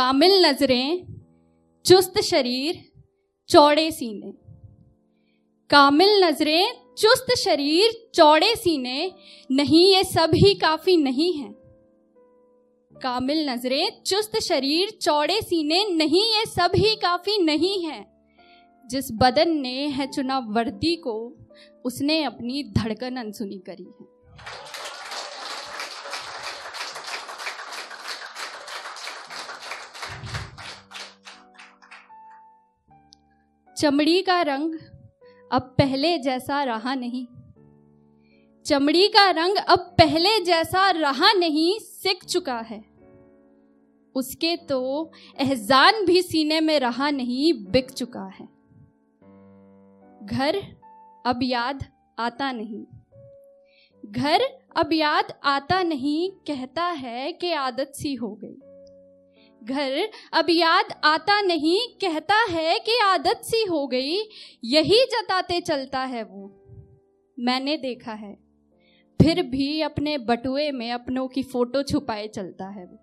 कामिल नज़रें, चुस्त शरीर, चौड़े सीने। कामिल नज़रें, चुस्त शरीर, चौड़े सीने। नहीं, ये सब ही काफ़ी नहीं है। कामिल नज़रें, चुस्त शरीर, चौड़े सीने। नहीं, ये सब ही काफ़ी नहीं है। जिस बदन ने है चुना वर्दी को, उसने अपनी धड़कन अनसुनी करी है। चमड़ी का रंग अब पहले जैसा रहा नहीं। चमड़ी का रंग अब पहले जैसा रहा नहीं, सिक चुका है। उसके तो एहजान भी सीने में रहा नहीं, बिक चुका है। घर अब याद आता नहीं। घर अब याद आता नहीं, कहता है कि आदत सी हो गई। घर अब याद आता नहीं, कहता है कि आदत सी हो गई, यही जताते चलता है वो। मैंने देखा है, फिर भी अपने बटुए में अपनों की फ़ोटो छुपाए चलता है वो।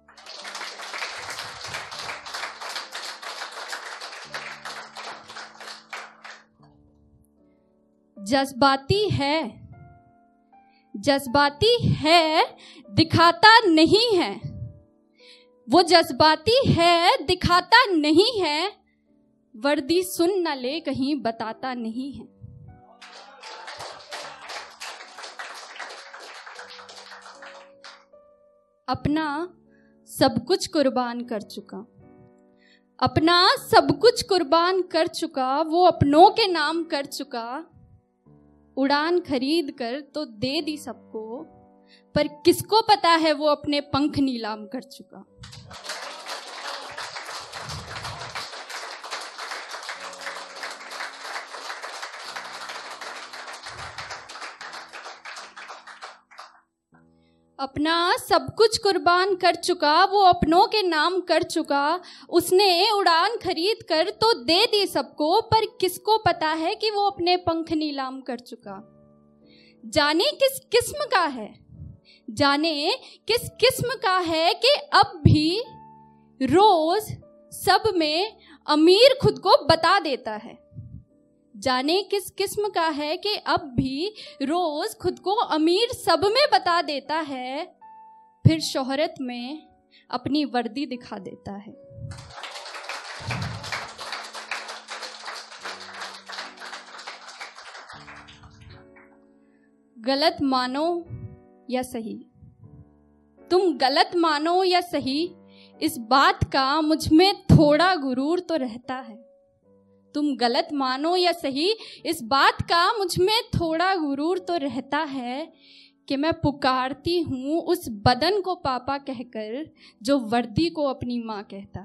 जज्बाती है जज्बाती है, दिखाता नहीं है। वो जज्बाती है, दिखाता नहीं है, वर्दी सुन न ले, कहीं बताता नहीं है। अपना सब कुछ कुर्बान कर चुका। अपना सब कुछ कुर्बान कर चुका, वो अपनों के नाम कर चुका। उड़ान खरीद कर तो दे दी सबको। पर किसको पता है वो अपने पंख नीलाम कर चुका? अपना सब कुछ कुर्बान कर चुका, वो अपनों के नाम कर चुका। उसने उड़ान खरीद कर तो दे दी सबको, पर किसको पता है कि वो अपने पंख नीलाम कर चुका? जाने किस किस्म का है? जाने किस किस्म का है कि अब भी रोज सब में अमीर खुद को बता देता है। जाने किस किस्म का है कि अब भी रोज खुद को अमीर सब में बता देता है, फिर शोहरत में अपनी वर्दी दिखा देता है। गलत मानो या सही? तुम गलत मानो या सही, इस बात का मुझमें थोड़ा गुरूर तो रहता है। तुम गलत मानो या सही, इस बात का मुझमें थोड़ा गुरूर तो रहता है कि मैं पुकारती हूँ उस बदन को पापा कहकर, जो वर्दी को अपनी माँ कहता